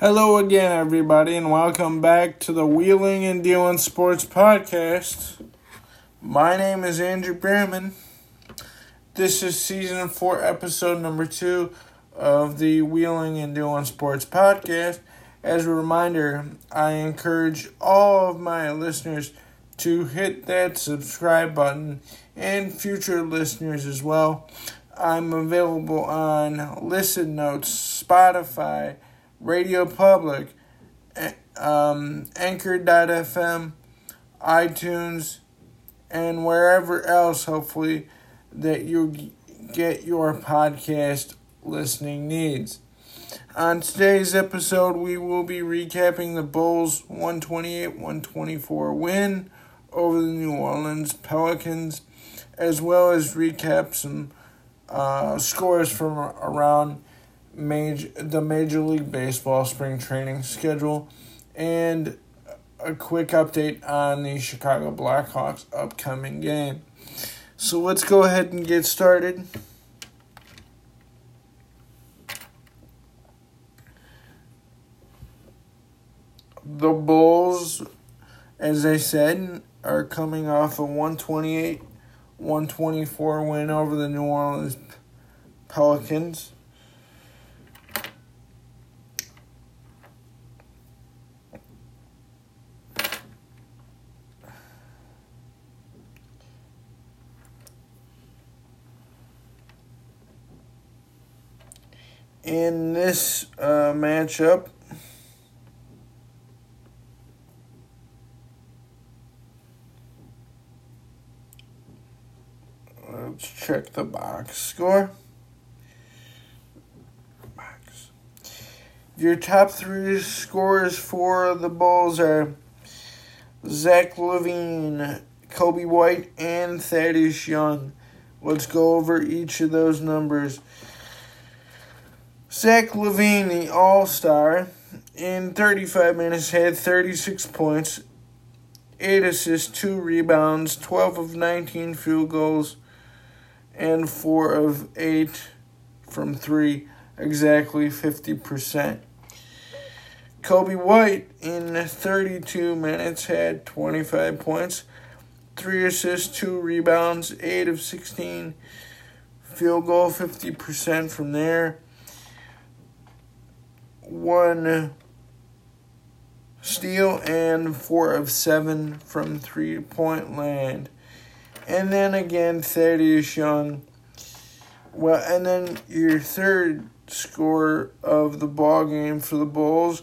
Hello again, everybody, and welcome back to the Wheeling and Dealing Sports Podcast. My name is Andrew Bierman. This is season four, episode number two of the Wheeling and Dealing Sports Podcast. As a reminder, I encourage all of my listeners to hit that subscribe button and future listeners as well. I'm available on Listen Notes, Spotify, Radio Public, um, Anchor.fm, iTunes, and wherever else, hopefully, that you get your podcast listening needs. On today's episode, we will be recapping the Bulls' 128 124 win over the New Orleans Pelicans, as well as recap some uh, scores from around major the Major League Baseball spring training schedule, and a quick update on the Chicago Blackhawks upcoming game. So let's go ahead and get started. The Bulls, as I said, are coming off a 128 124 win over the New Orleans Pelicans. In this uh, matchup, let's check the box score. Box. Your top three scores for the Bulls are Zach LaVine, Coby White, and Thaddeus Young. Let's go over each of those numbers. Zach LaVine, the All Star, in 35 minutes had 36 points, 8 assists, 2 rebounds, 12 of 19 field goals, and 4 of 8 from 3, exactly 50%. Coby White in 32 minutes had 25 points, 3 assists, 2 rebounds, 8 of 16 field goal, 50% from there one steal and four of seven from three point land. And then again, Thaddeus Young. Well, and then your third score of the ball game for the Bulls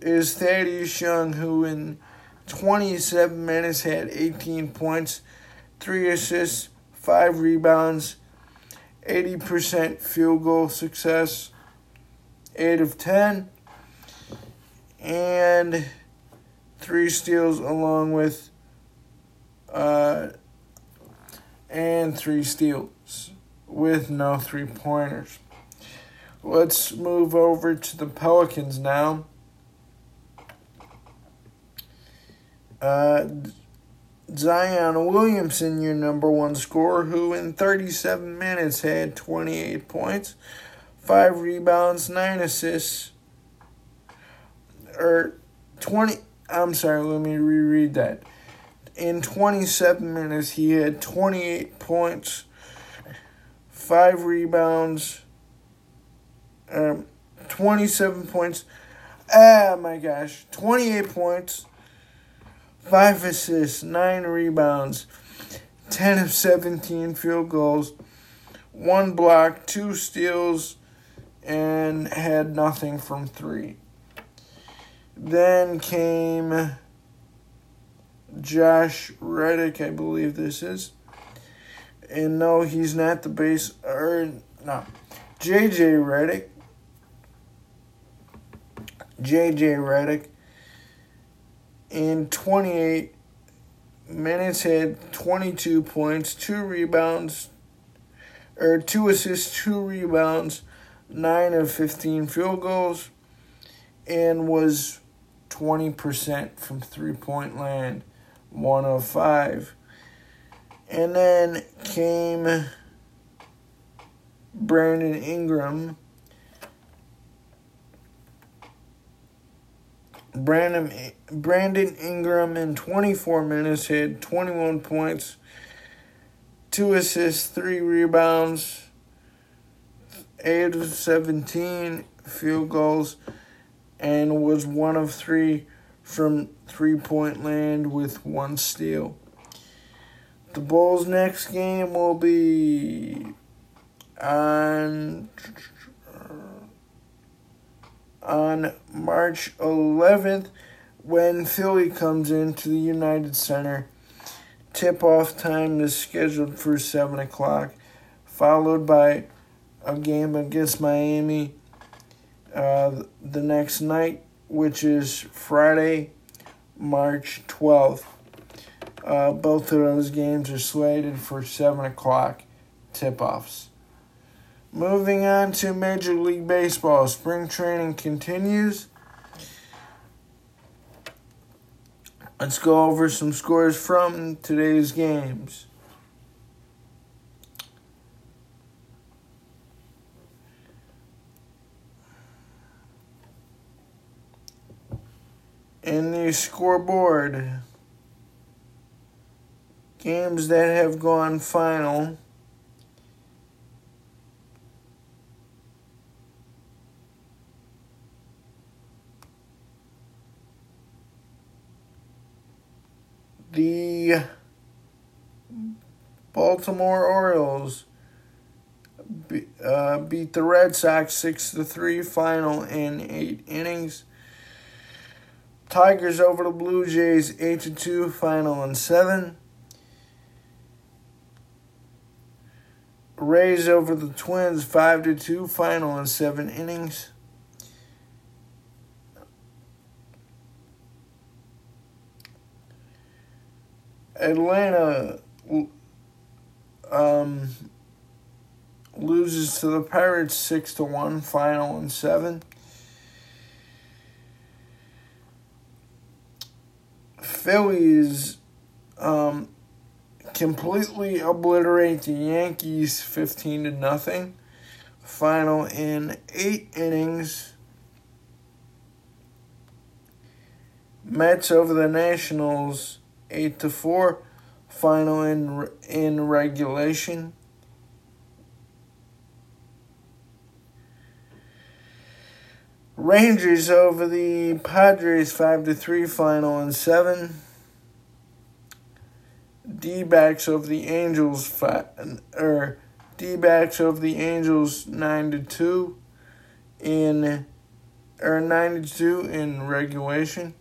is Thaddeus Young, who in 27 minutes had 18 points, three assists, five rebounds, 80% field goal success 8 of 10, and three steals along with uh, and three steals with no three pointers. Let's move over to the Pelicans now. Uh, Zion Williamson, your number one scorer, who in 37 minutes had 28 points five rebounds, nine assists, or 20. I'm sorry, let me reread that. In 27 minutes, he had 28 points, five rebounds, um, 27 points. Ah, my gosh, 28 points, five assists, nine rebounds, 10 of 17 field goals, one block, two steals, and had nothing from three. Then came Josh Reddick, I believe this is. And no, he's not the base, or no, JJ Redick. JJ Redick in 28 minutes had 22 points, two rebounds, or two assists, two rebounds, 9 of 15 field goals and was 20% from three point land, 1 of 5. And then came Brandon Ingram. Brandon Brandon Ingram in 24 minutes had 21 points, two assists, three rebounds, eight of 17 field goals, and was one of three from three point land with one steal. The Bulls' next game will be on on March 11th when Philly comes into the United Center. Tip off time is scheduled for 7 o'clock, followed by a game against Miami uh, the next night, which is Friday, March 12th. Uh, both of those games are slated for 7 o'clock tip offs. Moving on to Major League Baseball, spring training continues. Let's go over some scores from today's games. In the scoreboard, games that have gone final. the Baltimore Orioles uh, beat the Red Sox 6 to 3 final in 8 innings. Tigers over the Blue Jays 8 to 2 final in 7. Rays over the Twins 5 to 2 final in 7 innings. Atlanta um, loses to the Pirates six to one, final in seven. Phillies um, completely obliterate the Yankees fifteen to nothing. Final in eight innings. Mets over the Nationals eight to four. Final in in regulation. Rangers over the Padres five to three. Final in seven. D backs over the Angels five or D backs over the Angels nine to two in or nine to two in regulation.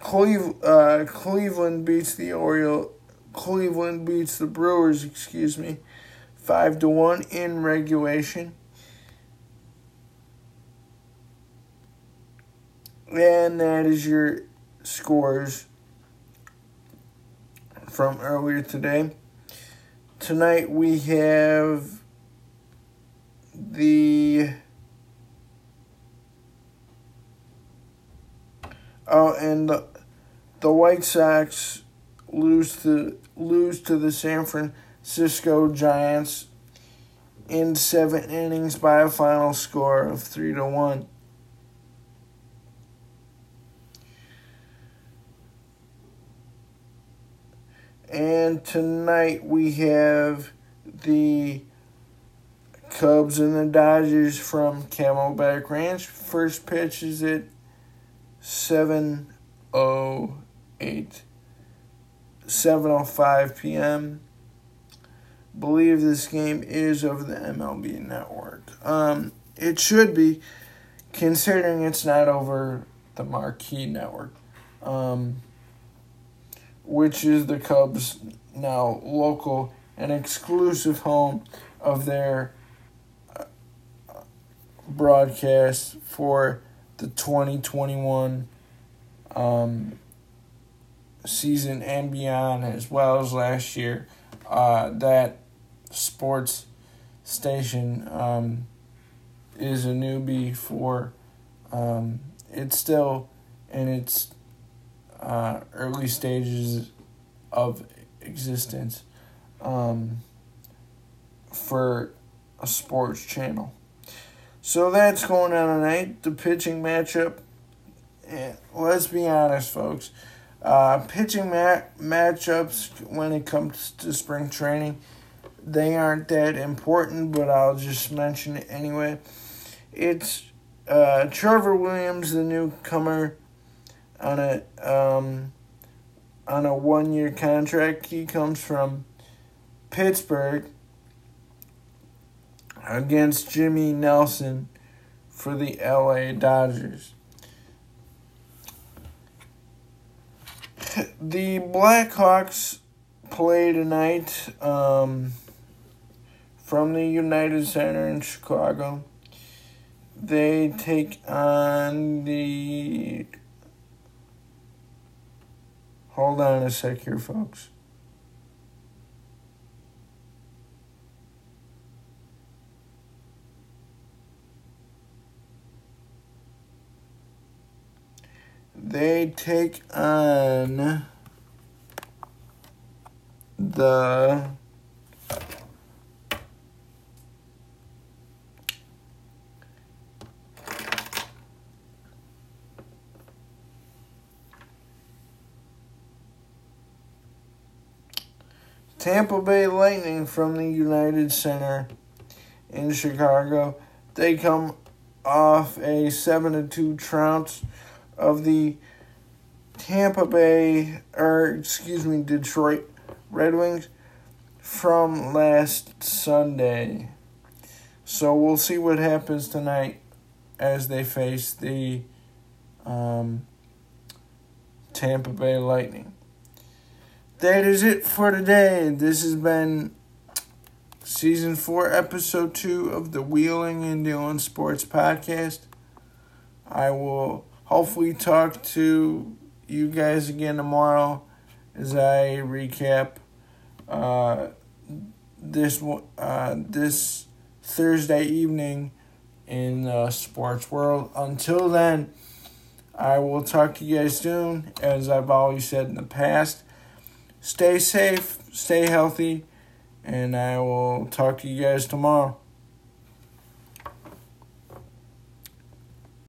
Cleve, uh, Cleveland beats the Oriole. Cleveland beats the Brewers, excuse me, five to one in regulation. And that is your scores from earlier today. Tonight we have the Oh, and the, the White Sox lose to lose to the San Francisco Giants in seven innings by a final score of three to one. And tonight we have the Cubs and the Dodgers from Camelback Ranch. First pitch is at 7 0 8 7:05 p.m. Believe this game is over the MLB network. Um, it should be, considering it's not over the Marquee network, um, which is the Cubs' now local and exclusive home of their uh, broadcast for the 2021 um, season and beyond, as well as last year. Uh, that sports station um, is a newbie for um, it's still in its uh, early stages of existence um, for a sports channel. So that's going on tonight. The pitching matchup. And let's be honest, folks. Uh, pitching ma- matchups when it comes to spring training, they aren't that important, but I'll just mention it anyway. It's uh, Trevor Williams, the newcomer, on a um, on a one year contract. He comes from Pittsburgh against Jimmy Nelson for the LA Dodgers. The Blackhawks play tonight um, from the United Center in Chicago. They take on the. Hold on a sec here, folks. they take on the Tampa Bay Lightning from the United Center in Chicago. They come off a 7 to 2 trounce of the Tampa Bay, or excuse me, Detroit Red Wings from last Sunday. So we'll see what happens tonight as they face the um, Tampa Bay Lightning. That is it for today. This has been season four, episode two of the Wheeling and Dealing Sports Podcast. I will hopefully talk to you guys again tomorrow as I recap uh, this uh, this Thursday evening in the sports world. Until then, I will talk to you guys soon. As I've always said in the past, stay safe, stay healthy, and I will talk to you guys tomorrow.